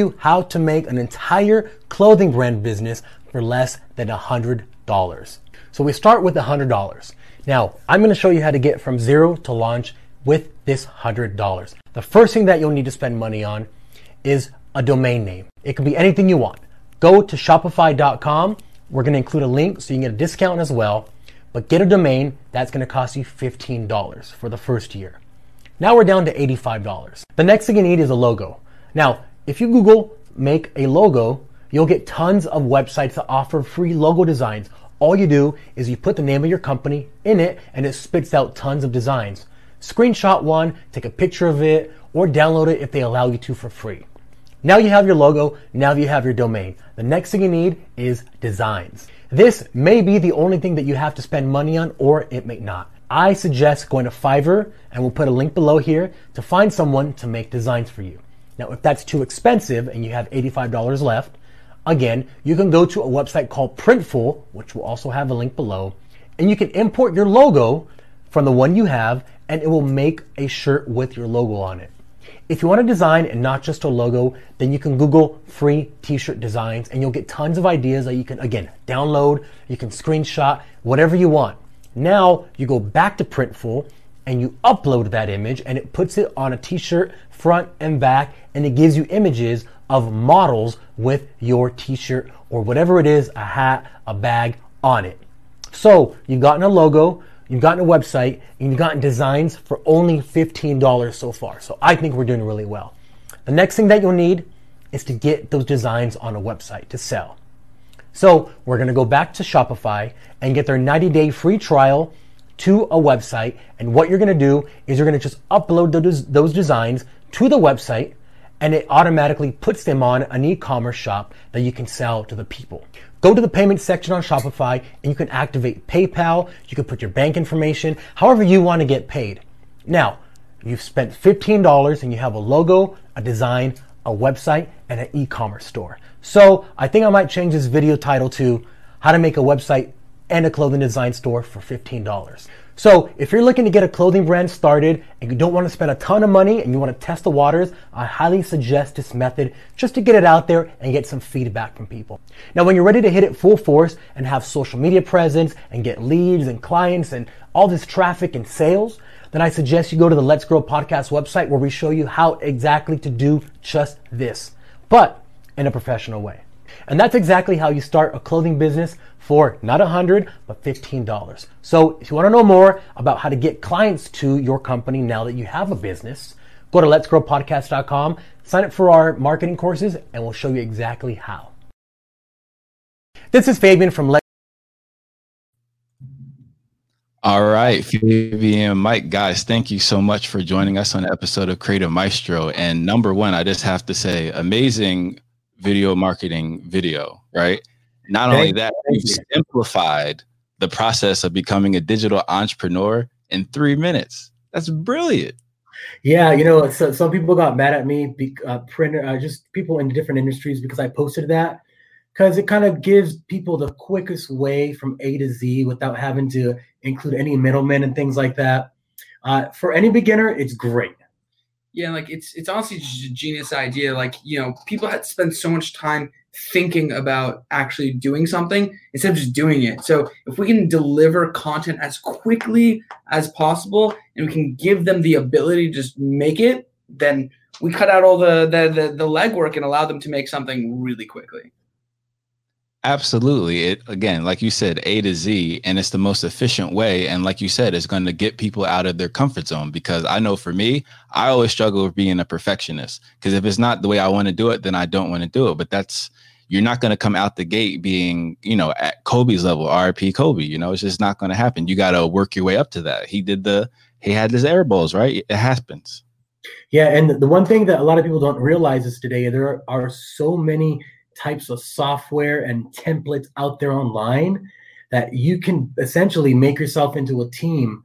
you how to make an entire clothing brand business for less than $100. So we start with $100. Now, I'm going to show you how to get from zero to launch with this $100. The first thing that you'll need to spend money on is a domain name. It can be anything you want. Go to shopify.com. We're going to include a link so you can get a discount as well. But get a domain that's going to cost you $15 for the first year. Now we're down to $85. The next thing you need is a logo. Now, if you Google make a logo, you'll get tons of websites that offer free logo designs. All you do is you put the name of your company in it and it spits out tons of designs. Screenshot one, take a picture of it, or download it if they allow you to for free. Now you have your logo, now you have your domain. The next thing you need is designs. This may be the only thing that you have to spend money on, or it may not. I suggest going to Fiverr, and we'll put a link below here to find someone to make designs for you. Now, if that's too expensive and you have $85 left, again, you can go to a website called Printful, which will also have a link below, and you can import your logo from the one you have, and it will make a shirt with your logo on it. If you want to design and not just a logo, then you can Google free t-shirt designs and you'll get tons of ideas that you can, again, download, you can screenshot, whatever you want. Now you go back to Printful and you upload that image and it puts it on a t-shirt front and back and it gives you images of models with your t-shirt or whatever it is, a hat, a bag on it. So you've gotten a logo, You've gotten a website and you've gotten designs for only $15 so far. So I think we're doing really well. The next thing that you'll need is to get those designs on a website to sell. So we're going to go back to Shopify and get their 90 day free trial to a website. And what you're going to do is you're going to just upload those, those designs to the website and it automatically puts them on an e-commerce shop that you can sell to the people. Go to the payment section on Shopify and you can activate PayPal. You can put your bank information, however you want to get paid. Now, you've spent $15 and you have a logo, a design, a website, and an e-commerce store. So I think I might change this video title to how to make a website and a clothing design store for $15. So if you're looking to get a clothing brand started and you don't want to spend a ton of money and you want to test the waters, I highly suggest this method just to get it out there and get some feedback from people. Now, when you're ready to hit it full force and have social media presence and get leads and clients and all this traffic and sales, then I suggest you go to the Let's Grow podcast website where we show you how exactly to do just this, but in a professional way. And that's exactly how you start a clothing business for not a hundred, but $15. So if you want to know more about how to get clients to your company now that you have a business, go to let's grow letsgrowpodcast.com, sign up for our marketing courses, and we'll show you exactly how. This is Fabian from Let's. all right, Fabian, Mike, guys, thank you so much for joining us on the episode of Creative Maestro. And number one, I just have to say, amazing video marketing video, right? Not only that, you've simplified the process of becoming a digital entrepreneur in three minutes. That's brilliant. Yeah, you know, so, some people got mad at me, uh, printer, uh, just people in different industries because I posted that because it kind of gives people the quickest way from A to Z without having to include any middlemen and things like that. Uh, for any beginner, it's great yeah, like it's it's honestly just a genius idea. Like you know, people had spent so much time thinking about actually doing something instead of just doing it. So if we can deliver content as quickly as possible and we can give them the ability to just make it, then we cut out all the the the, the legwork and allow them to make something really quickly. Absolutely. It again, like you said, A to Z, and it's the most efficient way. And like you said, it's going to get people out of their comfort zone because I know for me, I always struggle with being a perfectionist. Because if it's not the way I want to do it, then I don't want to do it. But that's you're not going to come out the gate being, you know, at Kobe's level, RP Kobe. You know, it's just not going to happen. You got to work your way up to that. He did the he had his air balls, right? It happens. Yeah, and the one thing that a lot of people don't realize is today there are so many types of software and templates out there online that you can essentially make yourself into a team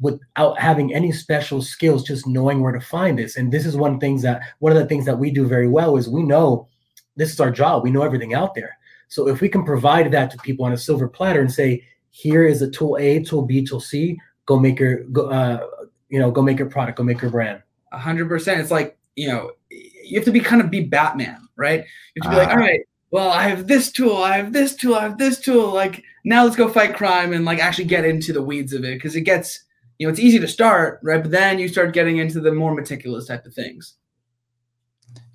without having any special skills just knowing where to find this. And this is one things that one of the things that we do very well is we know this is our job. We know everything out there. So if we can provide that to people on a silver platter and say here is a tool a tool b tool c go make your go uh, you know go make your product go make your brand. 100% it's like you know you have to be kind of be batman right? You have to be like, Ah. all right, well, I have this tool, I have this tool, I have this tool. Like now let's go fight crime and like actually get into the weeds of it because it gets, you know, it's easy to start, right? But then you start getting into the more meticulous type of things.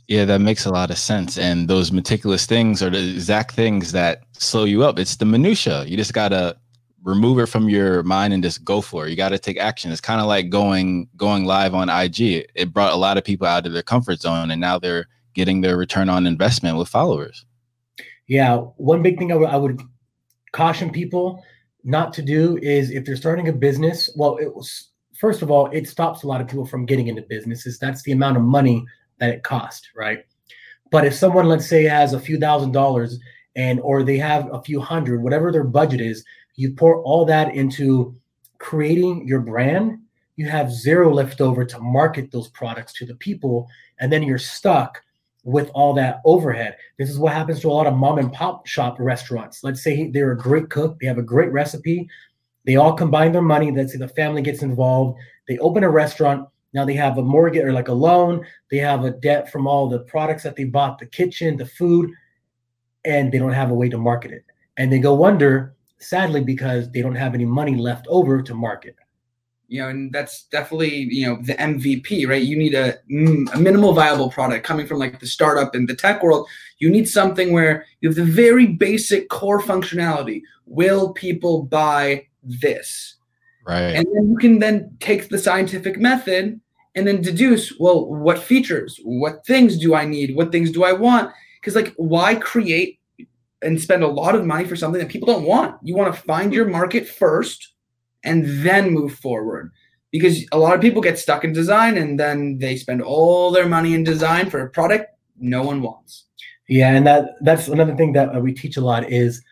Yeah, that makes a lot of sense. And those meticulous things are the exact things that slow you up. It's the minutia. You just gotta remove it from your mind and just go for it. You gotta take action. It's kind of like going going live on IG. It brought a lot of people out of their comfort zone, and now they're getting their return on investment with followers. Yeah, one big thing I would- I would caution people not to do is if they're starting a business. Well, it was first of all, it stops a lot of people from getting into businesses. That's the amount of money that it costs, right? But if someone, let's say, has a few thousand dollars and or they have a few hundred, whatever their budget is, you pour all that into creating your brand. You have zero left over to market those products to the people, and then you're stuck with all that overhead. This is what happens to a lot of mom and pop shop restaurants. Let's say they're a great cook, they have a great recipe, they all combine their money. Let's say the family gets involved, they open a restaurant. Now they have a mortgage or like a loan, they have a debt from all the products that they bought, the kitchen, the food, and they don't have a way to market it. And they go under, sadly, because they don't have any money left over to market. You know, and that's definitely you know the MVP, right? You need a, mm, a minimal viable product coming from like the startup and the tech world. You need something where you have the very basic core functionality. Will people buy this? Right. And then you can then take the scientific method and then deduce, well, what features, what things do I need, what things do I want? Because like, why create and spend a lot of money for something that people don't want? You want to find your market first and then move forward. Because a lot of people get stuck in design and then they spend all their money in design for a product no one wants. Yeah, and that that's another thing that uh, we teach a lot is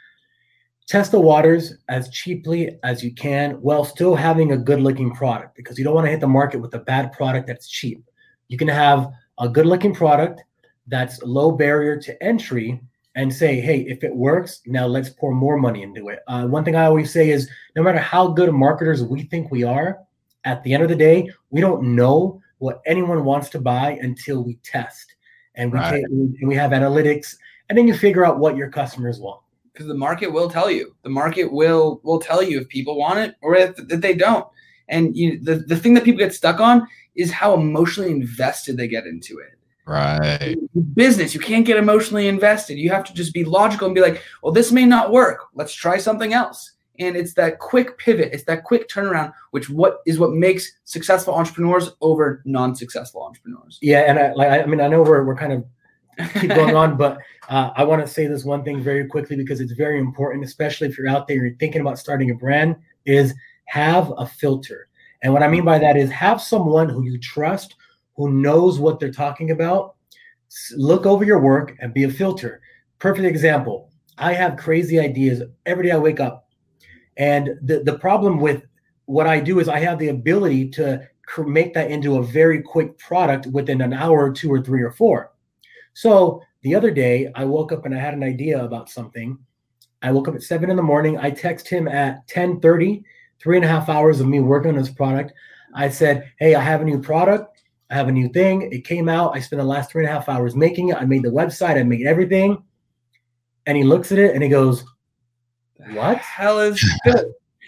test the waters as cheaply as you can while still having a good looking product because you don't want to hit the market with a bad product that's cheap. You can have a good looking product that's low barrier to entry and say, hey, if it works, now let's pour more money into it. Uh, one thing I always say is no matter how good marketers we think we are, at the end of the day, we don't know what anyone wants to buy until we test and we, Right. and we have analytics and then you figure out what your customers want. because the market will tell you. The market will will tell you if people want it or if, if they don't. And you, the the thing that people get stuck on is how emotionally invested they get into it. Right. Business, you can't get emotionally invested. You have to just be logical and be like, "Well, this may not work. Let's try something else." And it's that quick pivot, it's that quick turnaround, which what is what makes successful entrepreneurs over non-successful entrepreneurs. Yeah, and I like I mean I know we're we're kind of keep going on, but uh, I want to say this one thing very quickly because it's very important, especially if you're out there you're thinking about starting a brand, is have a filter. And what I mean by that is have someone who you trust, who knows what they're talking about. Look over your work and be a filter. Perfect example. I have crazy ideas every day I wake up. And the, the problem with what I do is I have the ability to make that into a very quick product within an hour two or three or four. So the other day, I woke up and I had an idea about something. I woke up at seven in the morning. I text him at 10 three and a half hours of me working on this product. I said, Hey, I have a new product. I have a new thing. It came out. I spent the last three and a half hours making it. I made the website, I made everything. And he looks at it and he goes, What? hell is this?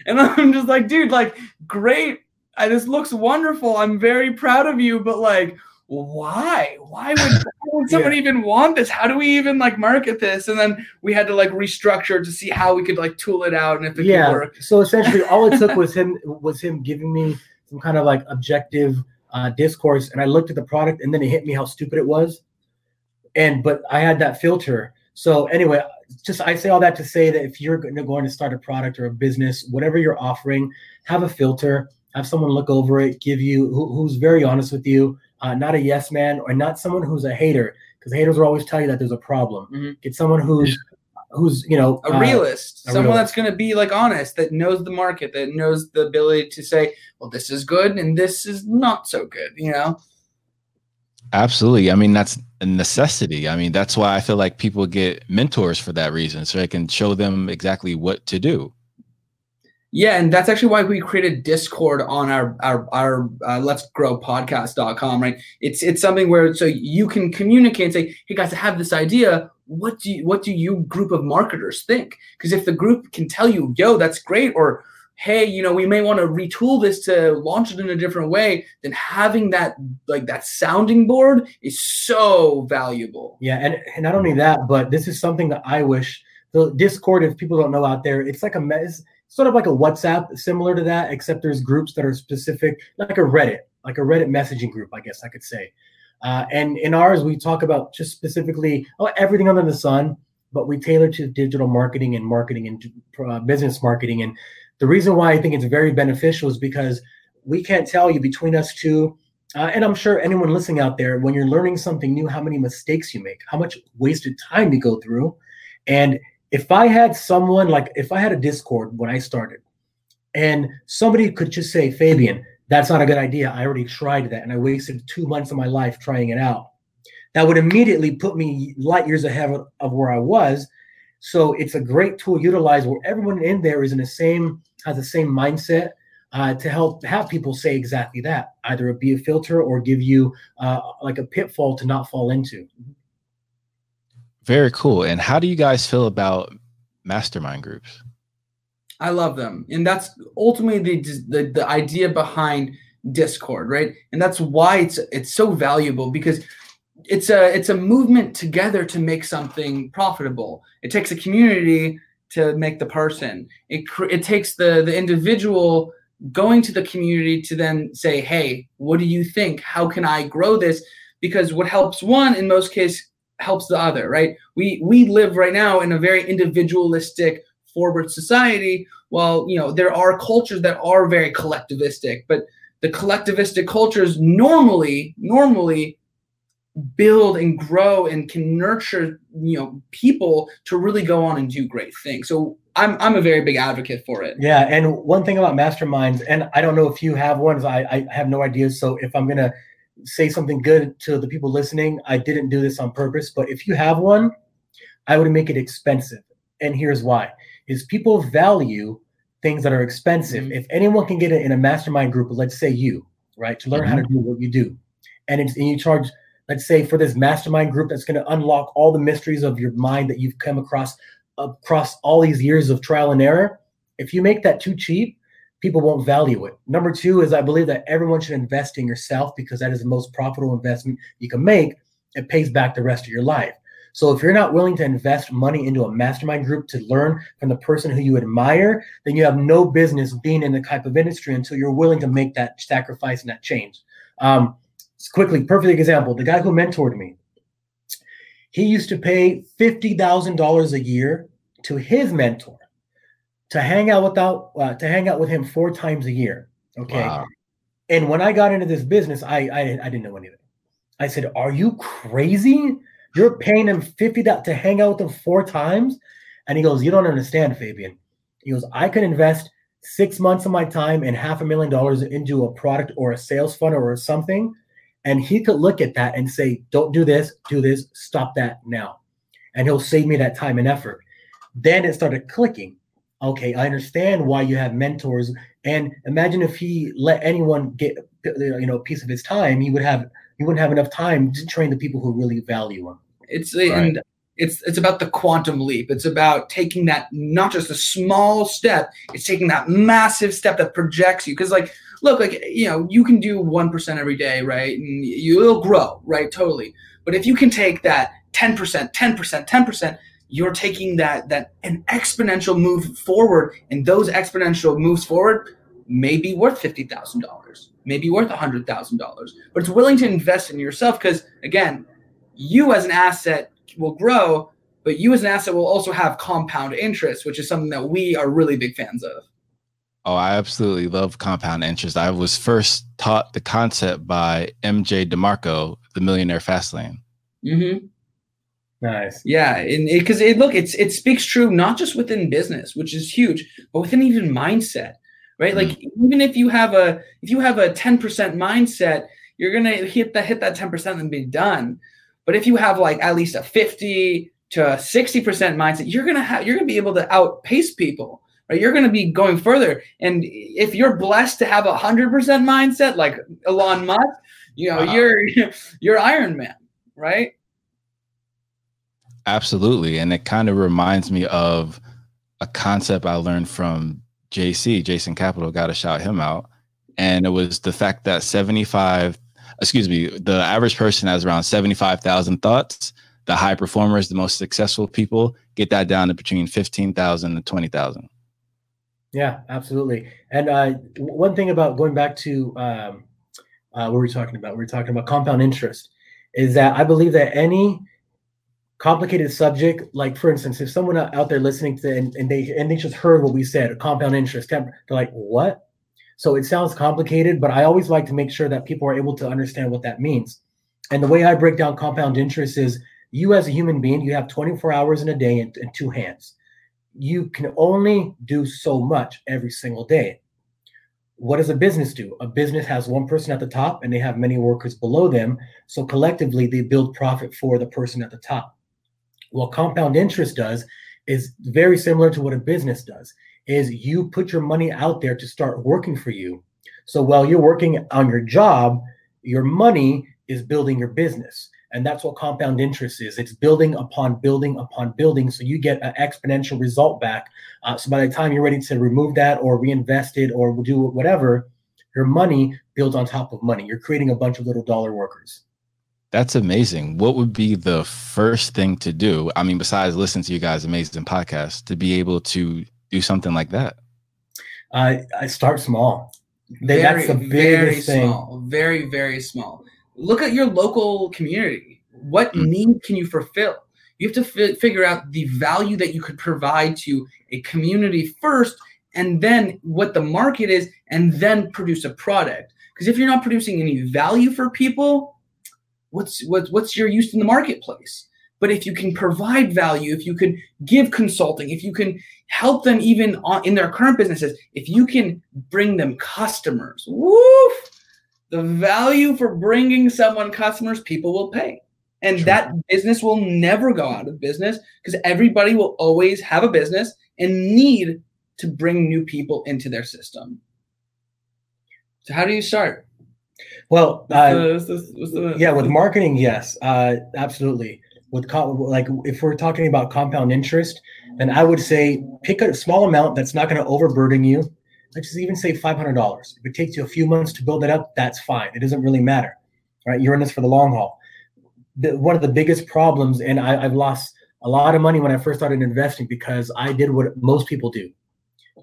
And I'm just like, dude, like, great. I, this looks wonderful. I'm very proud of you, but like, why? Why would, why would someone even want this? How do we even like market this? And then we had to like restructure to see how we could like tool it out and if it yeah. could work. So essentially, all it took was him was him giving me some kind of like objective uh, discourse, and I looked at the product, and then it hit me how stupid it was. And but I had that filter. So anyway, just I say all that to say that if you're going to start a product or a business, whatever you're offering, have a filter. Have someone look over it, give you who, who's very honest with you, uh, not a yes man or not someone who's a hater, because haters will always tell you that there's a problem. Mhm. Get someone who's who's you know A uh, realist, a someone realist. that's going to be like honest, that knows the market, that knows the ability to say, well, this is good and this is not so good, you know? Absolutely. I mean, that's a necessity. I mean, that's why I feel like people get mentors for that reason, so they can show them exactly what to do. Yeah, and that's actually why we created Discord on our our our uh, Let's Grow podcast.com, right? It's it's something where so you can communicate and say, "Hey guys, I have this idea. What do you, what do you group of marketers think?" Because if the group can tell you, "Yo, that's great," or hey, you know, we may want to retool this to launch it in a different way, then having that like that sounding board is so valuable. Yeah, and, and not only that, but this is something that I wish the Discord, if people don't know out there, it's like a mess sort of like a WhatsApp, similar to that, except there's groups that are specific, like a Reddit, like a Reddit messaging group, I guess I could say. Uh, and in ours, we talk about just specifically oh, everything under the sun, but we tailor to digital marketing and marketing and uh, business marketing. And the reason why I think it's very beneficial is because we can't tell you between us two, uh, and I'm sure anyone listening out there, when you're learning something new, how many mistakes you make, how much wasted time you go through. And if I had someone like if I had a Discord when I started, and somebody could just say, Fabian, that's not a good idea. I already tried that and I wasted two months of my life trying it out. That would immediately put me light years ahead of, where I was. So it's a great tool to utilize where everyone in there is in the same has the same mindset uh, to help have people say exactly that, either it be a filter or give you uh, like a pitfall to not fall into. Very cool. And how do you guys feel about mastermind groups? I love them, and that's ultimately the, the the idea behind Discord, right? And that's why it's it's so valuable because it's a it's a movement together to make something profitable. It takes a community to make the person. It it takes the the individual going to the community to then say, "Hey, what do you think? How can I grow this?" Because what helps one in most cases helps the other, right? We we live right now in a very individualistic forward society. While you know there are cultures that are very collectivistic, but the collectivistic cultures normally normally build and grow and can nurture you know people to really go on and do great things. So I'm I'm a very big advocate for it. Yeah, and one thing about masterminds, and I don't know if you have ones. I I have no idea. So if I'm gonna say something good to the people listening. I didn't do this on purpose, but if you have one, I would make it expensive. And here's why: is people value things that are expensive. Mm-hmm. If anyone can get it in a mastermind group, let's say you, right, to learn mm-hmm. how to mm-hmm. do what you do, and, and you charge, let's say, for this mastermind group that's going to unlock all the mysteries of your mind that you've come across across all these years of trial and error. If you make that too cheap, people won't value it. Number two is I believe that everyone should invest in yourself because that is the most profitable investment you can make. It pays back the rest of your life. So if you're not willing to invest money into a mastermind group to learn from the person who you admire, then you have no business being in the type of industry until you're willing to make that sacrifice and that change. Um, quickly, perfect example: the guy who mentored me. He used to pay fifty thousand dollars a year to his mentor to hang out without uh, to hang out with him four times a year. Okay. Wow. And when I got into this business, I, I I didn't know anything. I said, "Are you crazy? You're paying him fifty to hang out with him four times?" And he goes, "You don't understand, Fabian." He goes, "I could invest six months of my time and half a million dollars into a product or a sales funnel or something." And he could look at that and say, "Don't do this. Do this. Stop that now." And he'll save me that time and effort. Then it started clicking okay, I understand why you have mentors. And imagine if he let anyone get you know a piece of his time, he would have he wouldn't have enough time to train the people who really value him. It's right. and it's it's about the quantum leap. It's about taking that not just a small step, it's taking that massive step that projects you. Because like look, like you know, you can do one percent every day, right? And you'll grow, right? Totally. But if you can take that 10%, 10%, 10%, you're taking that that an exponential move forward, and those exponential moves forward may be worth fifty thousand dollars, maybe worth a hundred thousand dollars, but it's willing to invest in yourself because again, you as an asset will grow, but you as an asset will also have compound interest, which is something that we are really big fans of. Oh, I absolutely love compound interest. I was first taught the concept by MJ DeMarco, the Millionaire Fastlane. Mm-hmm. Nice. Yeah, and because it, it, look, it's it speaks true not just within business, which is huge, but within even mindset, right? Mm-hmm. Like even if you have a if you have a ten percent mindset, you're gonna hit that hit that ten percent and be done. But if you have like at least a fifty to sixty percent mindset, you're gonna have you're gonna be able to outpace people, right? You're going to be going further. And if you're blessed to have a hundred percent mindset, like Elon Musk, you know, uh-huh. you're you're Iron Man, right? Absolutely, and it kind of reminds me of a concept I learned from JC, Jason Capital. Got to shout him out, and it was the fact that seventy five, excuse me, the average person has around seventy five thousand thoughts. The high performers, the most successful people, get that down to between 15,000 and 20,000. Yeah, absolutely. And uh, one thing about going back to um, uh, what were we talking about? We are talking about compound interest. Is that I believe that any complicated subject, like for instance, if someone out there listening to and, and they and they just heard what we said, compound interest, they're like, what? So it sounds complicated, but I always like to make sure that people are able to understand what that means. And the way I break down compound interest is you as a human being, you have 24 hours in a day and, and two hands. You can only do so much every single day what does a business do? A business has one person at the top and they have many workers below them. So collectively, they build profit for the person at the top. What compound interest does is very similar to what a business does is you put your money out there to start working for you. So while you're working on your job, your money is building your business. And that's what compound interest is. It's building upon building upon building. So you get an exponential result back. Uh, so by the time you're ready to remove that or reinvest it or do whatever, your money builds on top of money. You're creating a bunch of little dollar workers. That's amazing. What would be the first thing to do? I mean, besides listen to you guys' amazing podcast, to be able to do something like that? Uh, I start small. Very, That's the biggest very thing. small. Very, very small look at your local community. What mm. need can you fulfill? You have to fi- figure out the value that you could provide to a community first, and then what the market is, and then produce a product. Because if you're not producing any value for people, what's what's what's your use in the marketplace? But if you can provide value, if you can give consulting, if you can help them even on, in their current businesses, if you can bring them customers, woof, the value for bringing someone customers, people will pay. And True. that business will never go out of business because everybody will always have a business and need to bring new people into their system. So, how do you start? Well, uh, what's the, what's the, yeah, with marketing, yes, uh, absolutely. With co- like, if we're talking about compound interest, then I would say pick a small amount that's not going to overburden you let's just even say $500. If it takes you a few months to build it up, that's fine. It doesn't really matter, right? You're in this for the long haul. The, one of the biggest problems, and I, I've lost a lot of money when I first started investing because I did what most people do.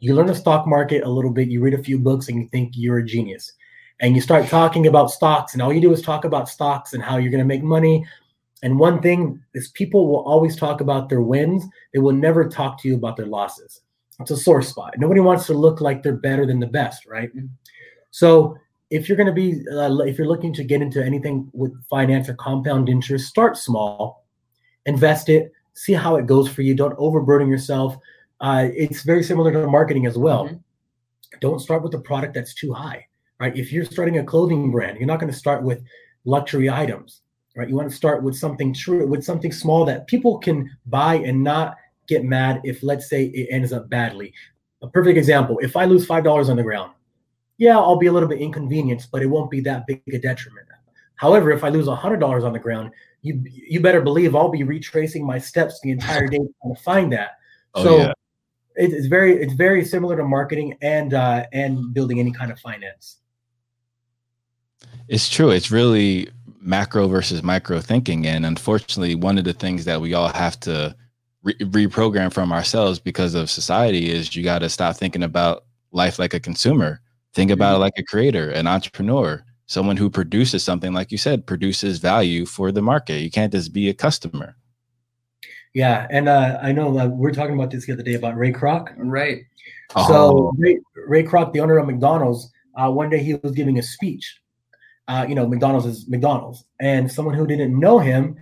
You learn the stock market a little bit, you read a few books, and you think you're a genius. And you start talking about stocks, and all you do is talk about stocks and how you're going to make money. And one thing is, people will always talk about their wins, they will never talk to you about their losses. It's a sore spot. Nobody wants to look like they're better than the best, right? So if you're going to be, uh, if you're looking to get into anything with finance or compound interest, start small, invest it, see how it goes for you. Don't overburden yourself. Uh, it's very similar to marketing as well. Mm-hmm. Don't start with a product that's too high, right? If you're starting a clothing brand, you're not going to start with luxury items, right? You want to start with something true, with something small that people can buy and not get mad if, let's say, it ends up badly. A perfect example if I lose $5 on the ground, yeah, I'll be a little bit inconvenienced, but it won't be that big a detriment. However, if I lose $100 on the ground, you you better believe I'll be retracing my steps the entire day trying to find that. Oh, so yeah. it's very it's very similar to marketing and uh, and building any kind of finance. It's true. It's really macro versus micro thinking, and unfortunately, one of the things that we all have to re- reprogram from ourselves because of society is you got to stop thinking about life like a consumer. Think about mm-hmm. it like a creator, an entrepreneur, someone who produces something, like you said, produces value for the market. You can't just be a customer. Yeah, and uh, I know uh, we are talking about this the other day about Ray Kroc. Right. So oh. Ray, Ray Kroc, the owner of McDonald's, uh, one day he was giving a speech. Uh, you know, McDonald's is McDonald's, and someone who didn't know him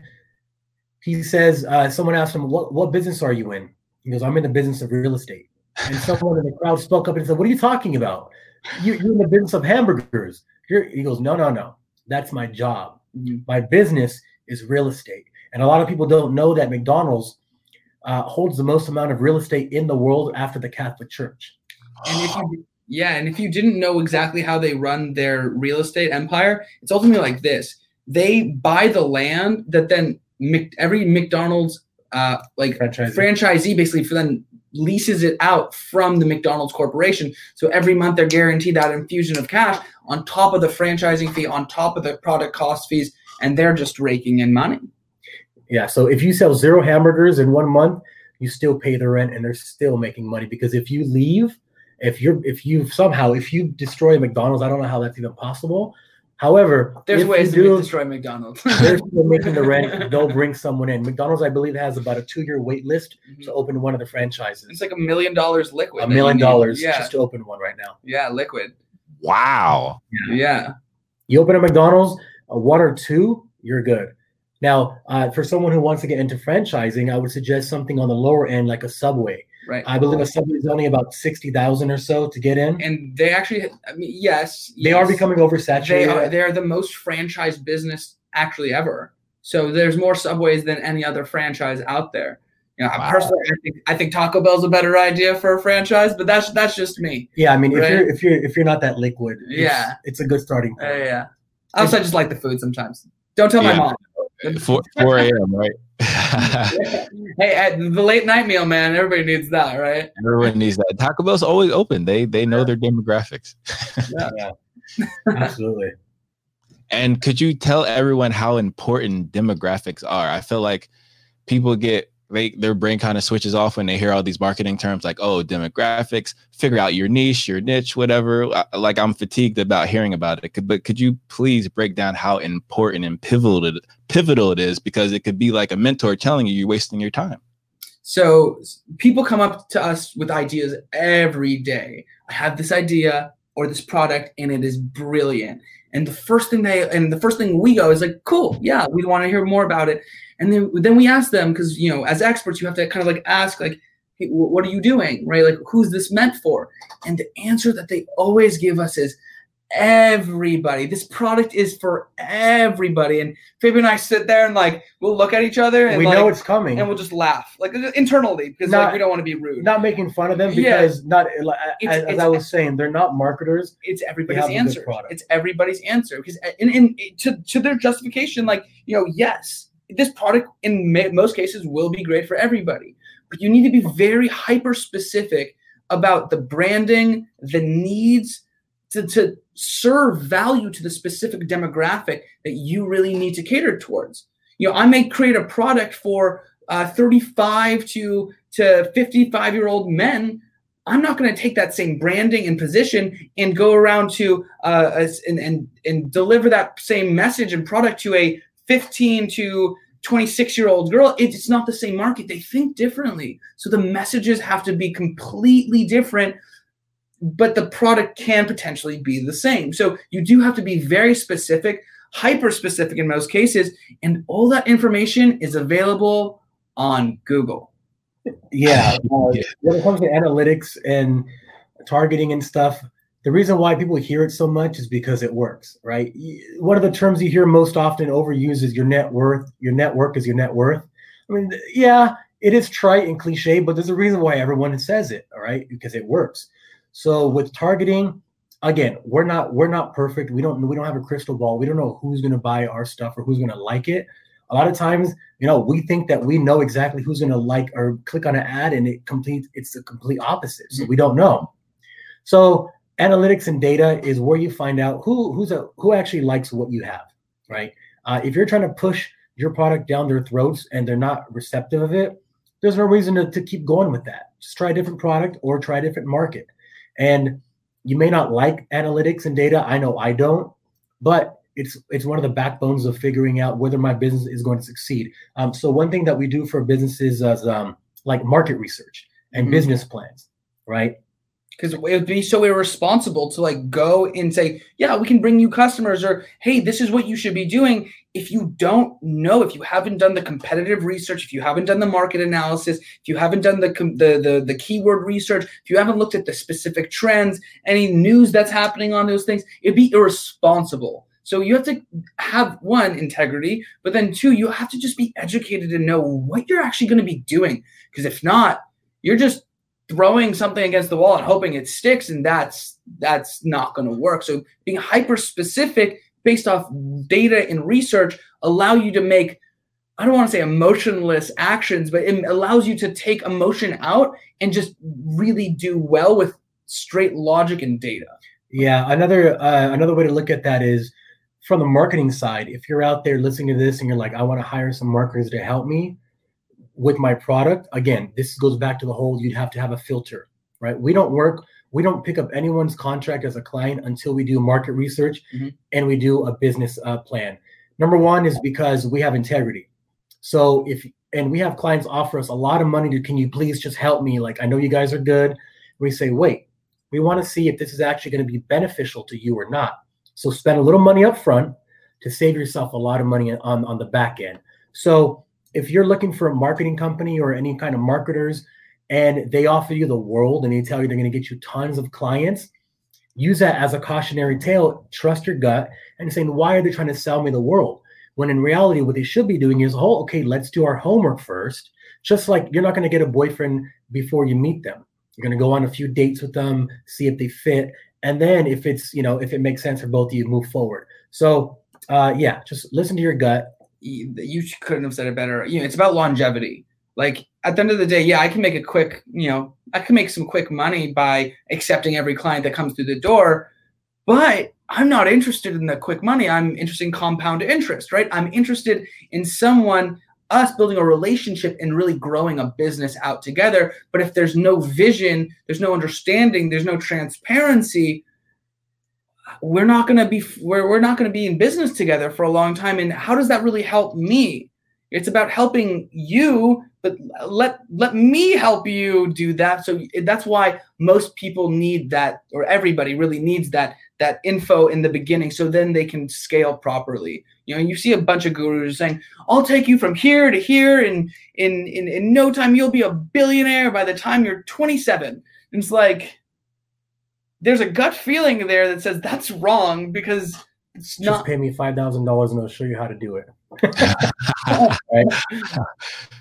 he says, uh, someone asked him, what, what business are you in? He goes, I'm in the business of real estate. And someone in the crowd spoke up and said, What are you talking about? You, are in the business of hamburgers. You're, he goes, No, no, no. That's my job. My business is real estate. And a lot of people don't know that McDonald's, uh, holds the most amount of real estate in the world after the Catholic Church. And if you, yeah, and if you didn't know exactly how they run their real estate empire, it's ultimately like this: they buy the land that then Mc, every McDonald's uh, like Franchisee. franchisee basically for then leases it out from the McDonald's corporation. So every month they're guaranteed that infusion of cash on top of the franchising fee, on top of the product cost fees, and they're just raking in money. Yeah. So if you sell zero hamburgers in one month, you still pay the rent and they're still making money because if you leave, if you're if you somehow if you destroy McDonald's, I don't know how that's even possible. However, There's ways to do, destroy McDonald's. they're still making the rent. They'll bring someone in. McDonald's, I believe, has about a two-year wait list to open one of the franchises. It's like a million dollars liquid. a million dollars Yeah, just to open one right now. yeah, liquid. Wow. Yeah. You open a McDonald's, a one or two, you're good. Now, uh, for someone who wants to get into franchising, I would suggest something on the lower end, like a Subway. Right. I believe a Subway is only about sixty thousand or so to get in. and they actually, I mean, yes, They are yes. becoming They oversaturated. are. They are the most franchised business actually ever. So there's more subways than any other franchise out there. You know, Wow. personally, I think I think Taco Bell's a better idea for a franchise, but that's that's just me. yeah, I mean, if you're if you're if you're not that liquid, it's, Yeah. it's a good starting point. Uh, yeah. Also, I just like the food sometimes. Don't tell my mom. 4, 4 a.m., right? hey, at the late night meal, man, everybody needs that, right? Everyone needs that. Taco Bell's always open. They they know their demographics. Yeah. Absolutely. And could you tell everyone how important demographics are? I feel like people get they their brain kind of switches off when they hear all these marketing terms like oh demographics, figure out your niche, your niche, whatever. I- Like I'm fatigued about hearing about it. Could, but could you please break down how important and pivotal it, pivotal it is because it could be like a mentor telling you you're wasting your time. So people come up to us with ideas every day. I have this idea or this product and it is brilliant. And the first thing they and the first thing we go is like, cool, yeah, we want to hear more about it. And then then we ask them because you know, as experts, you have to kind of like ask like, hey, what are you doing, right? Like, who's this meant for? And the answer that they always give us is everybody. This product is for everybody. And Fabian and I sit there and like we'll look at each other and we like, know it's coming. and we'll just laugh like internally because Not- like we don't want to be rude. not making fun of them Yeah. because not like, It's- as, as I was saying, they're not marketers. it's everybody's answer. It's everybody's answer because in, in to to their justification, like you know, yes, this product in most cases will be great for everybody, but you need to be very hyper specific about the branding, the needs to to serve value to the specific demographic that you really need to cater towards. You know, I may create a product for uh, 35 to to 55 year old men I'm not going to take that same branding and position and go around to uh, and, and and deliver that same message and product to a 15 to 26 year old girl. It's not the same market. They think differently, so the messages have to be completely different. But the product can potentially be the same. So you do have to be very specific, hyper specific in most cases, and all that information is available on Google. Yeah. uh, Yeah. When it comes to analytics and targeting and stuff, the reason why people hear it so much is because it works, right? One of the terms you hear most often overused is your net worth. Your network is your net worth. I mean, yeah, it is trite and cliche, but there's a reason why everyone says it, all right? Because it works. So with targeting, again, we're not we're not perfect. We don't we don't have a crystal ball. We don't know who's going to buy our stuff or who's going to like it. A lot of times, you know, we think that we know exactly who's going to like or click on an ad, and it complete it's the complete opposite. So we don't know. So analytics and data is where you find out who who's a who actually likes what you have, right? Uh, if you're trying to push your product down their throats and they're not receptive of it, there's no reason to, to keep going with that. Just try a different product or try a different market. And you may not like analytics and data. I know I don't, but it's it's one of the backbones of figuring out whether my business is going to succeed. Um, so one thing that we do for businesses is um, like market research and Mhm. business plans, right? because it would be so irresponsible to like go and say yeah we can bring you customers or hey this is what you should be doing if you don't know if you haven't done the competitive research if you haven't done the market analysis if you haven't done the the the, the keyword research if you haven't looked at the specific trends any news that's happening on those things it'd be irresponsible So you have to have one integrity, but then two, you have to just be educated and know what you're actually going to be doing. Because if not, you're just throwing something against the wall and hoping it sticks, and that's that's not going to work. So being hyper specific based off data and research allow you to make I don't want to say emotionless actions, but it allows you to take emotion out and just really do well with straight logic and data. Yeah, another uh, another way to look at that is from the marketing side. If you're out there listening to this and you're like, I want to hire some marketers to help me with my product. Again, this goes back to the whole you'd have to have a filter, right? We don't work. We don't pick up anyone's contract as a client until we do market research mm-hmm. and we do a business uh, plan. Number one is because we have integrity so if and we have clients offer us a lot of money to can you please just help me? Like I know you guys are good. We say, wait, we want to see if this is actually going to be beneficial to you or not. So spend a little money up front to save yourself a lot of money on, on the back end. So if you're looking for a marketing company or any kind of marketers and they offer you the world and they tell you they're going to get you tons of clients, use that as a cautionary tale. Trust your gut and saying, why are they trying to sell me the world? When in reality, what they should be doing is, oh, okay, let's do our homework first. Just like you're not going to get a boyfriend before you meet them. You're going to go on a few dates with them, see if they fit, and then if it's you know if it makes sense for both of you, move forward. So uh, yeah, just listen to your gut. You couldn't have said it better. You know, it's about longevity. Like at the end of the day, yeah, I can make a quick, you know, I can make some quick money by accepting every client that comes through the door, but I'm not interested in the quick money. I'm interested in compound interest, right? I'm interested in someone, us building a relationship and really growing a business out together. But if there's no vision, there's no understanding, there's no transparency, we're not going to be we're, we're not going to be in business together for a long time and how does that really help me it's about helping you but let let me help you do that. So that's why most people need that or everybody really needs that that info in the beginning so then they can scale properly. You know you see a bunch of gurus saying i'll take you from here to here and in in, in no time. You'll be a billionaire by the time you're 27 and it's like there's a gut feeling there that says that's wrong because it's just pay me five thousand dollars and I'll show you how to do it. Right?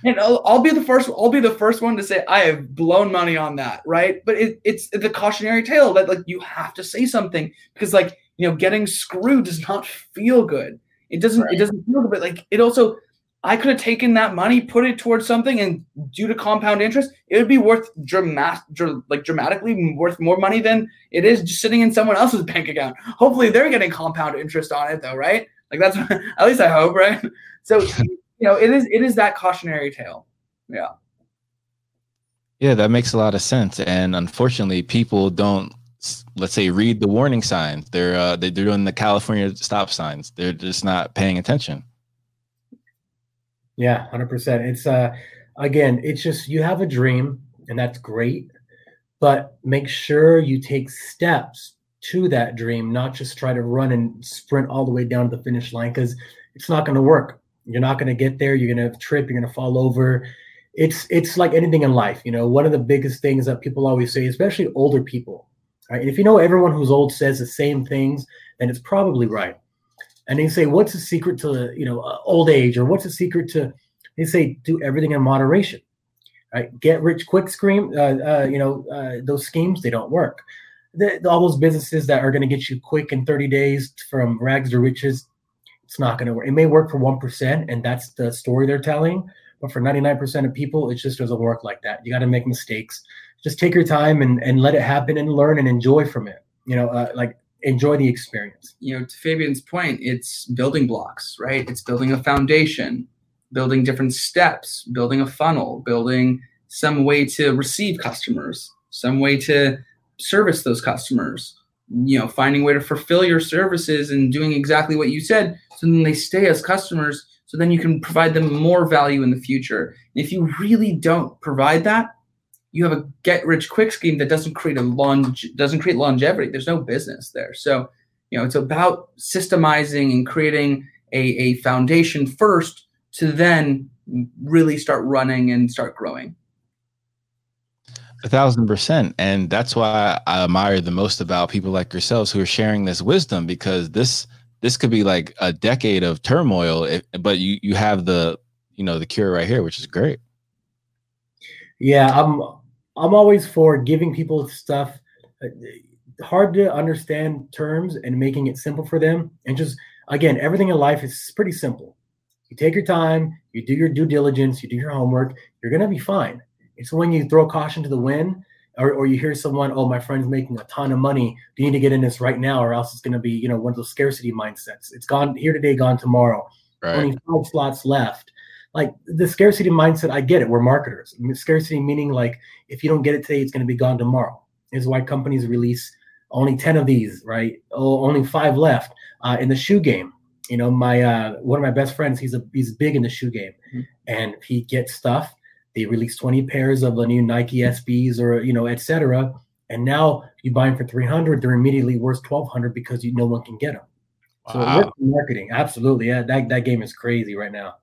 And I'll, I'll, be the first. I'll be the first one to say I have blown money on that, right? But it, it's the cautionary tale that like you have to say something because like you know getting screwed does not feel good. It doesn't. Right. It doesn't feel good. But like it also I could have taken that money, put it towards something, and due to compound interest, it would be worth dramatic, like dramatically worth more money than it is just sitting in someone else's bank account. Hopefully, they're getting compound interest on it, though, right? Like that's at least I hope, right? So you know, it is it is that cautionary tale. Yeah. Yeah, that makes a lot of sense, and unfortunately, people don't let's say read the warning signs. They're uh, they're doing the California stop signs. They're just not paying attention. Yeah, hundred percent. It's uh, again, it's just you have a dream, and that's great, but make sure you take steps to that dream, not just try to run and sprint all the way down to the finish line because it's not going to work. You're not going to get there. You're going to trip. You're going to fall over. It's it's like anything in life. You know, one of the biggest things that people always say, especially older people, right? If you know everyone who's old says the same things, then it's probably right and they say, "What's the secret to you know uh, old age?" or "What's the secret to?" They say, "Do everything in moderation." Right? Get rich quick scheme. Uh, uh, you know uh, those schemes they don't work. The, all those businesses that are going to get you quick in 30 days from rags to riches, it's not going to work. It may work for one percent, and that's the story they're telling. But for 99% of people, it just doesn't work like that. You got to make mistakes. Just take your time and, and let it happen and learn and enjoy from it. You know, uh, like enjoy the experience. You know, to Fabian's point, it's building blocks, right? It's building a foundation, building different steps, building a funnel, building some way to receive customers, some way to service those customers, you know, finding a way to fulfill your services and doing exactly what you said so then they stay as customers so then you can provide them more value in the future. And if you really don't provide that, you have a get rich quick scheme that doesn't create a long doesn't create longevity. There's no business there. So, you know, it's about systemizing and creating a, a foundation first to then really start running and start growing. A thousand percent. And that's why I admire the most about people like yourselves who are sharing this wisdom because this this could be like a decade of turmoil, if, but you you have the you know the cure right here, which is great. Yeah, I'm I'm always for giving people stuff uh, hard to understand terms and making it simple for them. And just again, everything in life is pretty simple. You take your time, you do your due diligence, you do your homework, you're gonna be fine. It's when you throw caution to the wind or, or you hear someone, oh, my friend's making a ton of money. Do You need to get in this right now, or else it's going to be, you know, one of those scarcity mindsets. It's gone here today, gone tomorrow. Right. Only five slots left. Like the scarcity mindset, I get it. We're marketers. I mean, scarcity meaning like if you don't get it today, it's going to be gone tomorrow. Is why companies release only ten of these, right? Oh, only five left uh, in the shoe game. You know, my uh, one of my best friends, he's a he's big in the shoe game, mm-hmm. and he gets stuff they release 20 pairs of a new Nike SBs or you know, etc. And now you buy them for 300, they're immediately worth 1200 because you no one can get them. Wow. So marketing, absolutely. Yeah, that, that game is crazy right now.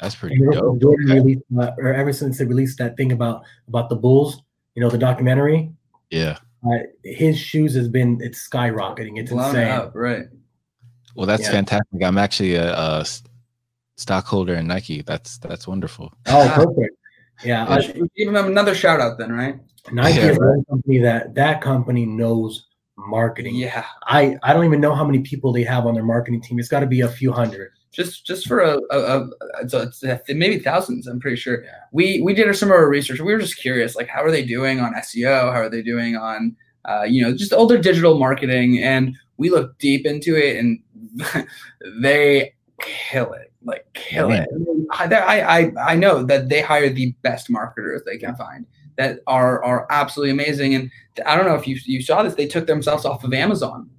That's pretty dope. Jordan okay. released, uh, or ever since they released that thing about about the Bulls, you know, the documentary. Yeah. Uh, his shoes has been it's skyrocketing. It's Blown insane. Up, right. Well, that's yeah. fantastic. I'm actually a, a stockholder in Nike. That's that's wonderful. Oh, perfect. Yeah, I, give them another shout out then, right? Nike yeah, is one company that that company knows marketing. Yeah, I I don't even know how many people they have on their marketing team. It's got to be a few hundred. Just just for a, a, a it's, a, it's maybe thousands. I'm pretty sure. Yeah. We we did some of our research. We were just curious, like how are they doing on SEO? How are they doing on uh, you know just older digital marketing? And we looked deep into it, and they kill it like kill it. I, I I know that they hire the best marketers they can find that are are absolutely amazing. And I don't know if you you saw this, they took themselves off of Amazon,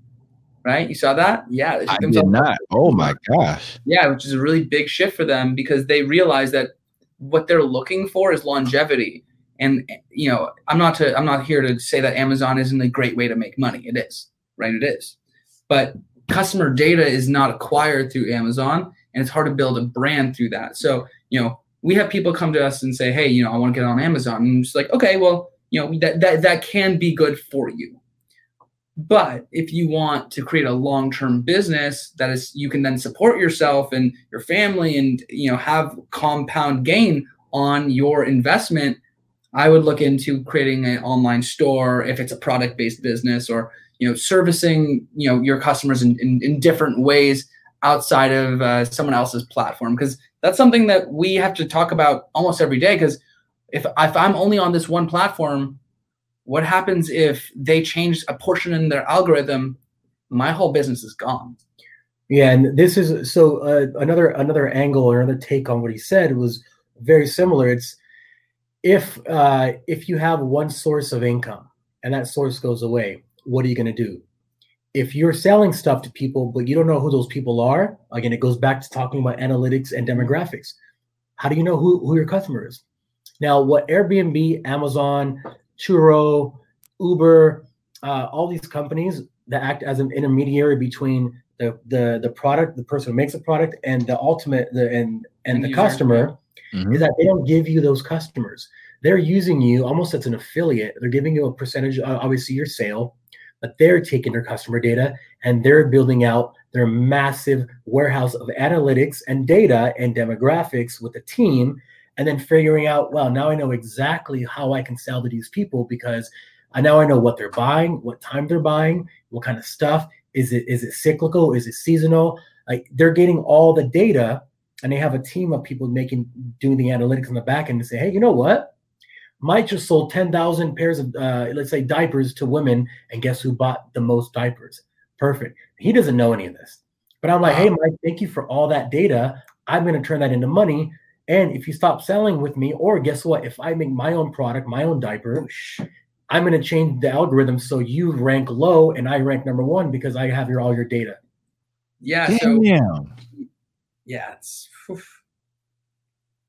right? You saw that? Yeah, I did not. Oh my gosh. Yeah, which is a really big shift for them because they realize that what they're looking for is longevity. And you know, I'm not to I'm not here to say that Amazon isn't a great way to make money. It is, right? It is, but customer data is not acquired through Amazon and it's hard to build a brand through that. So, you know, we have people come to us and say, "Hey, you know, I want to get on Amazon." And I'm like, "Okay, well, you know, that that that can be good for you." But if you want to create a long-term business that is you can then support yourself and your family and you know have compound gain on your investment, I would look into creating an online store if it's a product-based business or you know servicing you know your customers in, in, in different ways outside of uh, someone else's platform because that's something that we have to talk about almost every day because if, if i'm only on this one platform what happens if they change a portion in their algorithm? My whole business is gone. Yeah and this is so uh, another another angle or another take on what he said was very similar. It's if uh, if you have one source of income and that source goes away what are you going to do if you're selling stuff to people, but you don't know who those people are, again, it goes back to talking about analytics and demographics. How do you know who, who your customer is? Now, what Airbnb, Amazon, Turo, Uber, uh, all these companies that act as an intermediary between the, the the product, the person who makes the product, and the ultimate the and and the, the customer, mm-hmm. is that they don't give you those customers. They're using you almost as an affiliate. They're giving you a percentage, uh, obviously your sale, but they're taking their customer data and they're building out their massive warehouse of analytics and data and demographics with a team and then figuring out well now i know exactly how i can sell to these people because I now i know what they're buying what time they're buying what kind of stuff. Is it is it cyclical? Is it seasonal? Like they're getting all the data and they have a team of people making doing the analytics on the back end to say hey you know what Mike just sold 10,000 pairs of, uh, let's say, diapers to women, and guess who bought the most diapers? Perfect. He doesn't know any of this. But I'm like, hey, Mike, thank you for all that data. I'm going to turn that into money. And if you stop selling with me, or guess what? If I make my own product, my own diaper, I'm going to change the algorithm so you rank low and I rank number one because I have your all your data. Yeah. So, yeah, it's. Oof.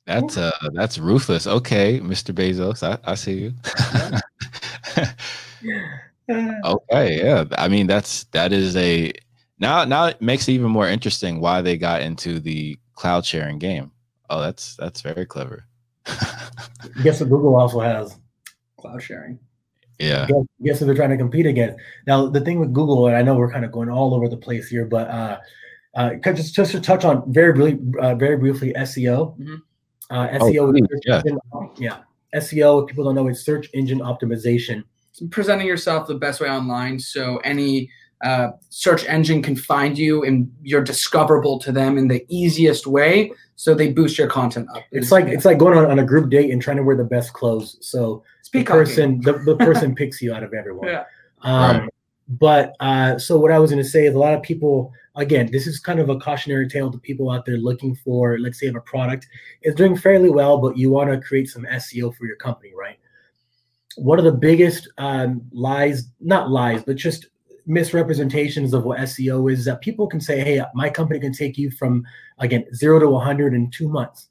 That's uh that's ruthless. Okay, Mr. Bezos, I, I see you. okay, yeah. I mean that's that is a now now it makes it even more interesting why they got into the cloud sharing game. Oh, that's that's very clever. Guess what Google also has? Cloud sharing. Yeah. Guess, guess who they're trying to compete against? Now, the thing with Google, and I know we're kind of going all over the place here, but uh, uh, just just to touch on very briefly, uh, very briefly, SEO. Mhm. Uh, Oh, SEO, is please, yeah. engine- yeah. SEO. If people don't know, it's search engine optimization. presenting yourself the best way online so any uh, search engine can find you and you're discoverable to them in the easiest way so they boost your content up It's like it's like going on, on a group date and trying to wear the best clothes. So it's the person the, the person picks you out of everyone. yeah Um, Right. But uh, so what I was going to say is a lot of people, again, this is kind of a cautionary tale to people out there looking for, let's say, if a product is doing fairly well, but you want to create some SEO for your company, right? One of the biggest um, lies, not lies, but just misrepresentations of what SEO is that people can say, hey, my company can take you from, again, zero to 100 in two months,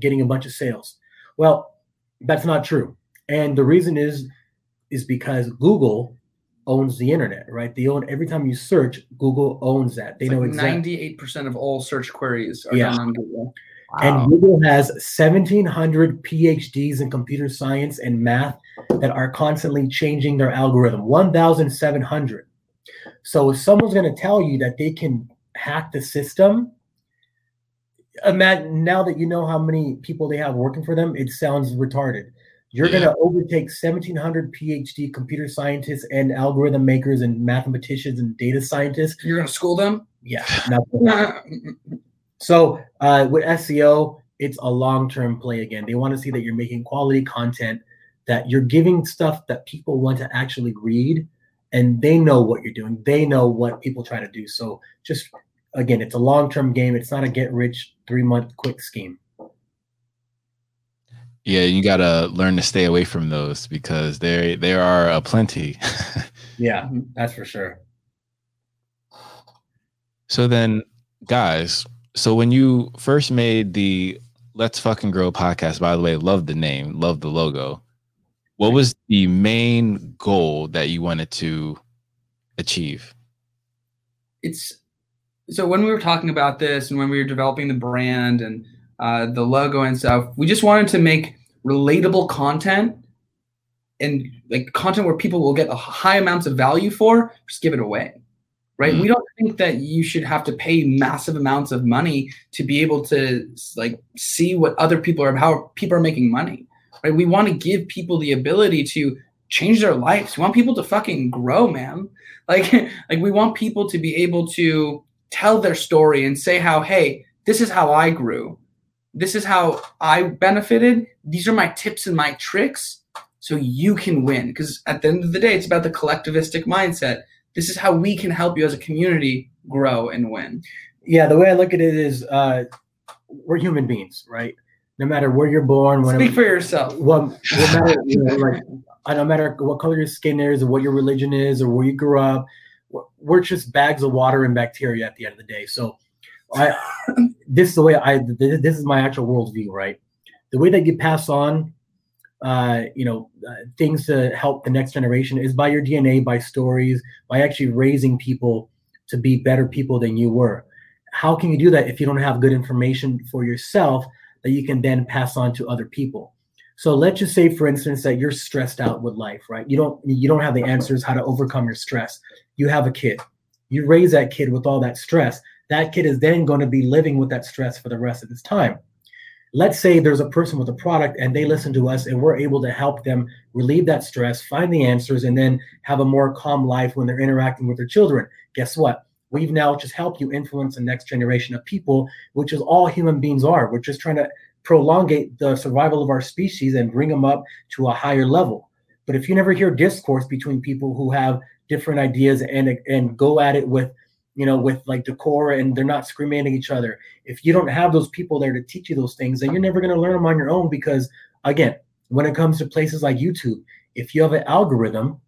getting a bunch of sales. Well, that's not true. And the reason is, is because Google owns the internet, right? They own every time you search, Google owns that. They It's know like exactly. 98% of all search queries are Yeah. done on google And Google has 1,700 PhDs in computer science and math that are constantly changing their algorithm. 1,700. So if someone's going to tell you that they can hack the system, imagine now that you know how many people they have working for them, it sounds retarded. You're going to overtake 1,700 PhD computer scientists and algorithm makers and mathematicians and data scientists. you're going to school them Yeah. so uh, with SEO, it's a long-term play again. They want to see that you're making quality content, that you're giving stuff that people want to actually read, and they know what you're doing. They know what people try to do. So just again, it's a long-term game. It's not a get-rich three-month quick scheme. Yeah, you gotta learn to stay away from those because there there are a plenty. Yeah, that's for sure. so then, guys, so when you first made the Let's Fucking Grow podcast, by the way, love the name, love the logo. What was the main goal that you wanted to achieve? it's so when we were talking about this and when we were developing the brand and uh, the logo and stuff, we just wanted to make relatable content and like content where people will get a high amounts of value for, just give it away. Right? Mm. We don't think that you should have to pay massive amounts of money to be able to like see what other people are how people are making money. Right? We want to give people the ability to change their lives. We want people to fucking grow, man. Like, like we want people to be able to tell their story and say how, hey, this is how I grew. This is how I benefited. These are my tips and my tricks so you can win. Because at the end of the day, it's about the collectivistic mindset. This is how we can help you as a community grow and win. Yeah, the way I look at it is, uh, we're human beings, right? No matter where you're born, whenever, Speak for yourself. well, no matter, you know, like, no matter what color your skin is or what your religion is or where you grew up, we're just bags of water and bacteria at the end of the day. So, I this is the way I this is my actual worldview, right? The way that you pass on, uh, you know, uh, things to help the next generation is by your DNA, by stories, by actually raising people to be better people than you were. How can you do that if you don't have good information for yourself that you can then pass on to other people? So let's just say, for instance, that you're stressed out with life, right? You don't you don't have the answers how to overcome your stress. You have a kid. You raise that kid with all that stress. That kid is then going to be living with that stress for the rest of his time. Let's say there's a person with a product and they listen to us and we're able to help them relieve that stress, find the answers, and then have a more calm life when they're interacting with their children. Guess what? We've now just helped you influence the next generation of people, which is all human beings are. We're just trying to prolongate the survival of our species and bring them up to a higher level. But if you never hear discourse between people who have different ideas and and go at it with, you know, with like decor and they're not screaming at each other, if you don't have those people there to teach you those things, then you're never going to learn them on your own. Because again, when it comes to places like YouTube, if you have an algorithm,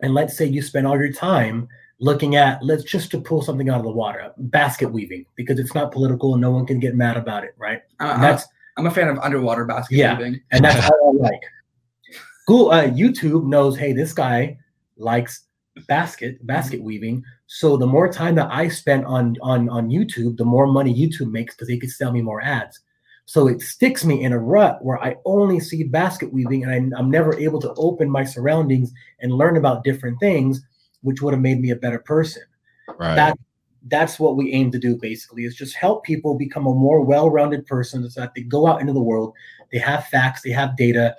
and let's say you spend all your time looking at let's just to pull something out of the water basket weaving because it's not political and no one can get mad about it right Uh, that's I'm a fan of underwater basket Yeah. weaving. and that's how I like. Google, uh, YouTube knows, hey, this guy likes basket basket weaving. So the more time that I spend on on on YouTube, the more money YouTube makes because they could sell me more ads. So it sticks me in a rut where I only see basket weaving and I, I'm never able to open my surroundings and learn about different things, which would have made me a better person. Right. That that's what we aim to do basically is just help people become a more well-rounded person so that they go out into the world, they have facts, they have data,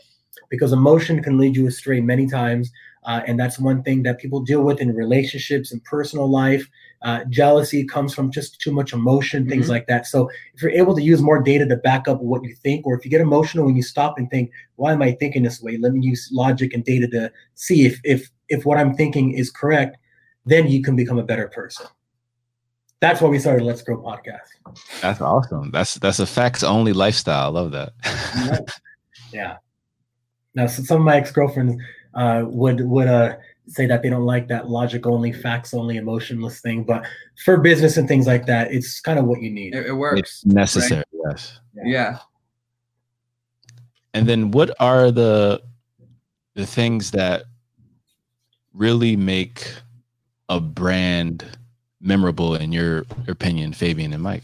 because emotion can lead you astray many times. Uh, and that's one thing that people deal with in relationships and personal life. Uh, jealousy comes from just too much emotion, things Mhm. like that. So if you're able to use more data to back up what you think, or if you get emotional when you stop and think, why am I thinking this way? Let me use logic and data to see if if if what I'm thinking is correct, then you can become a better person. That's why we started Let's Grow podcast. That's awesome. That's that's a facts only lifestyle. I love that. yeah. Now, so some of my ex girlfriends uh, would would uh, say that they don't like that logic only, facts only, emotionless thing. But for business and things like that, it's kind of what you need. It, it works. it's necessary. Yes. Yeah. And then what are the the things that really make a brand memorable in your opinion, Fabian and Mike?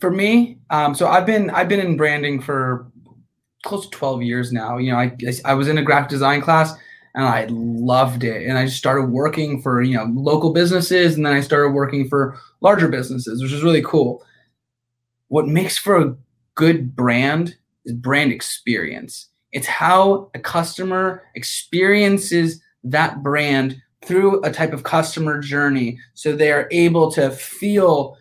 for me um, so i've been i've been in branding for close to 12 years now you know I, I was in a graphic design class and i loved it. And i just started working for you know local businesses and then i started working for larger businesses which is really cool. What makes for a good brand is brand experience. It's how a customer experiences that brand through a type of customer journey so they are able to feel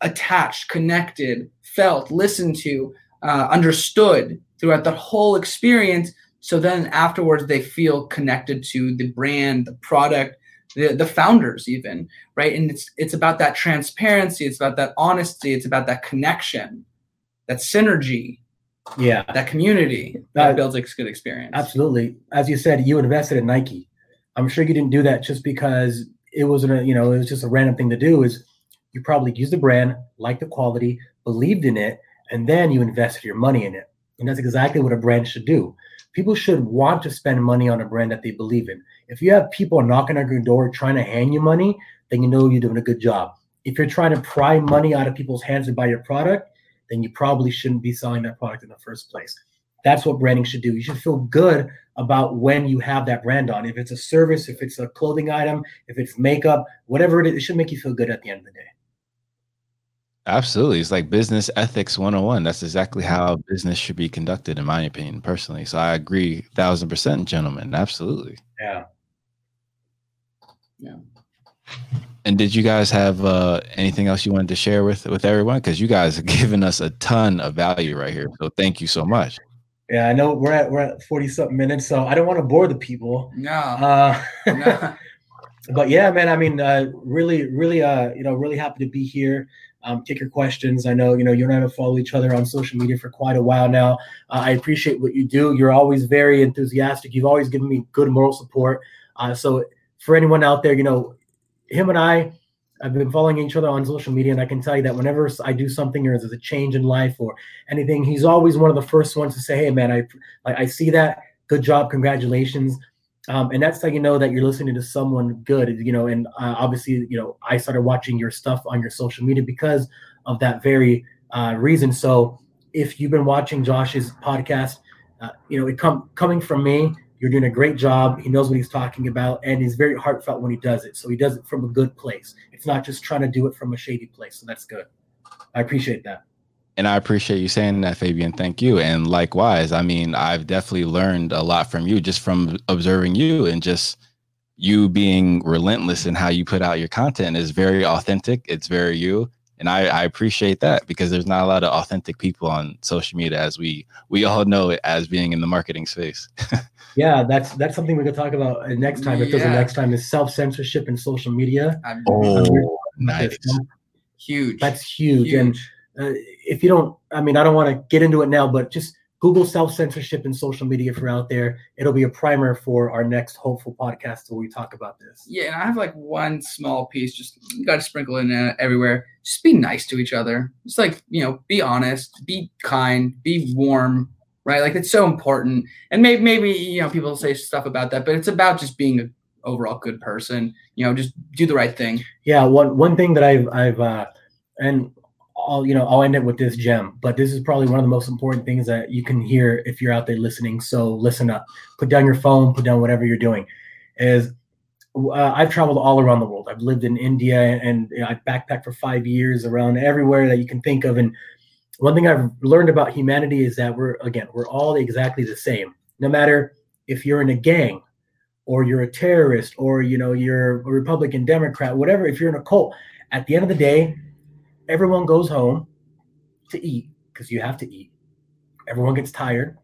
attached, connected, felt, listened to, uh, understood throughout the whole experience. So then afterwards, they feel connected to the brand, the product, the, the founders, even right. And it's it's about that transparency. It's about that honesty. It's about that connection, that synergy, Yeah, that community that Uh, builds a good experience. absolutely. As you said, you invested in Nike. I'm sure you didn't do that just because it wasn't a, you know, it was just a random thing to do. Is you probably used the brand, liked the quality, believed in it, and then you invested your money in it. And that's exactly what a brand should do. People should want to spend money on a brand that they believe in. If you have people knocking on your door trying to hand you money, then you know you're doing a good job. If you're trying to pry money out of people's hands to buy your product, then you probably shouldn't be selling that product in the first place. That's what branding should do. You should feel good about when you have that brand on. If it's a service, if it's a clothing item, if it's makeup, whatever it is, it should make you feel good at the end of the day. Absolutely. It's like business ethics 101. That's exactly how business should be conducted, in my opinion, personally. So I agree thousand percent, gentlemen. Absolutely. Yeah. Yeah. And did you guys have uh, anything else you wanted to share with with everyone? Because you guys have given us a ton of value right here. So thank you so much. Yeah, I know we're at we're at 40 something minutes, so I don't want to bore the people. no, Uh, no. but yeah, man, I mean, uh, really, really, uh, you know, really happy to be here. Um, take your questions. I know, you know, you and I have followed each other on social media for quite a while now. Uh, I appreciate what you do. You're always very enthusiastic. You've always given me good moral support. Uh, so for anyone out there, you know, him and I I've been following each other on social media, and I can tell you that whenever I do something or there's a change in life or anything, he's always one of the first ones to say, "Hey, man, I I, I see that. Good job, congratulations." Um, and that's how you know that you're listening to someone good, you know. And uh, obviously, you know, I started watching your stuff on your social media because of that very uh, reason. So, if you've been watching Josh's podcast, uh, you know, it come coming from me. You're doing a great job. He knows what he's talking about, and he's very heartfelt when he does it. So he does it from a good place. It's not just trying to do it from a shady place. So that's good. I appreciate that. And I appreciate you saying that, Fabian. Thank you. And likewise, I mean, I've definitely learned a lot from you just from observing you and just you being relentless in how you put out your content is very authentic. It's very you. And I, I appreciate that because there's not a lot of authentic people on social media as we we all know it as being in the marketing space. Yeah, that's that's something we could talk about uh, next time. If there's a next time, is self censorship in social media. I'm Oh, nice. huge. That's huge. And huge. Uh, if you don't, I mean, I don't want to get into it now, but just Google self censorship in social media if you're out there. It'll be a primer for our next hopeful podcast where we talk about this. Yeah, and I have like one small piece. Just you got to sprinkle in uh, everywhere. Just be nice to each other. Just like you know, be honest, be kind, be warm. Right, like it's so important. And maybe maybe you know people say stuff about that, but it's about just being an overall good person. You know, just do the right thing. Yeah, one one thing that I've I've uh, and I'll you know I'll end it with this gem, but this is probably one of the most important things that you can hear if you're out there listening. So listen up, put down your phone, put down whatever you're doing. Is uh, I've traveled all around the world. I've lived in India and know, I backpacked for five years around everywhere that you can think of. And one thing I've learned about humanity is that we're again we're all exactly the same. No matter if you're in a gang or you're a terrorist or you know you're a Republican, Democrat, whatever. If you're in a cult, at the end of the day, everyone goes home to eat because you have to eat. Everyone gets tired.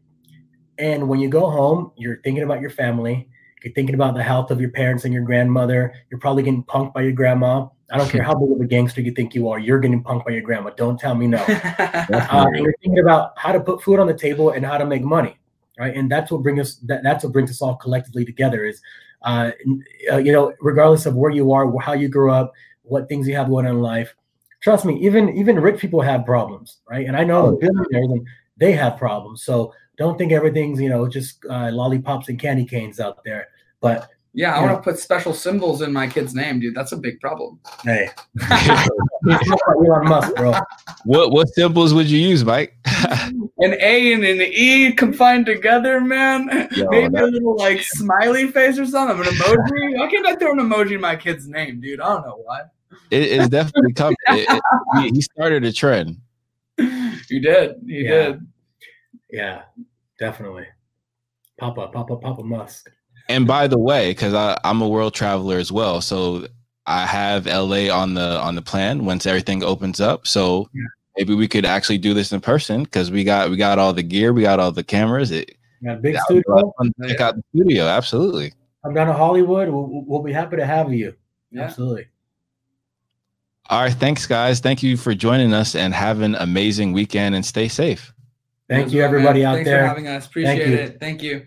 And when you go home, you're thinking about your family. You're thinking about the health of your parents and your grandmother. You're probably getting punked by your grandma. I don't care how big of a gangster you think you are. You're getting punked by your grandma. Don't tell me no. uh, you're thinking about how to put food on the table and how to make money, right? And that's what brings us. That, that's what brings us all collectively together. Is uh, uh, you know, regardless of where you are, how you grew up, what things you have going on in life, trust me, even even rich people have problems, right? And I know oh, billionaires and they have problems. So don't think everything's you know just uh, lollipops and candy canes out there. But yeah, I want to put special symbols in my kid's name, dude. That's a big problem. Hey, Elon Musk, bro. What what symbols would you use, Mike? an A and an E combined together, man. Yo, Maybe a little like smiley face or something, an emoji. Why can't I throw an emoji in my kid's name, dude? I don't know why. It is definitely coming. It, it, he started a trend. You did. You yeah. did. Yeah, definitely. Papa, Papa, Papa Musk. And by the way, because I'm a world traveler as well, so I have LA on the on the plan once everything opens up. So yeah. maybe we could actually do this in person because we got we got all the gear, we got all the cameras. It, yeah, big studio. Check out the studio, absolutely. I'm down to Hollywood. We'll, we'll be happy to have you. Yeah. Absolutely. All right. Thanks, guys. Thank you for joining us and have an amazing weekend and stay safe. Thank you, everybody out Thanks there. Thanks for having us. Appreciate Thank it. Thank you.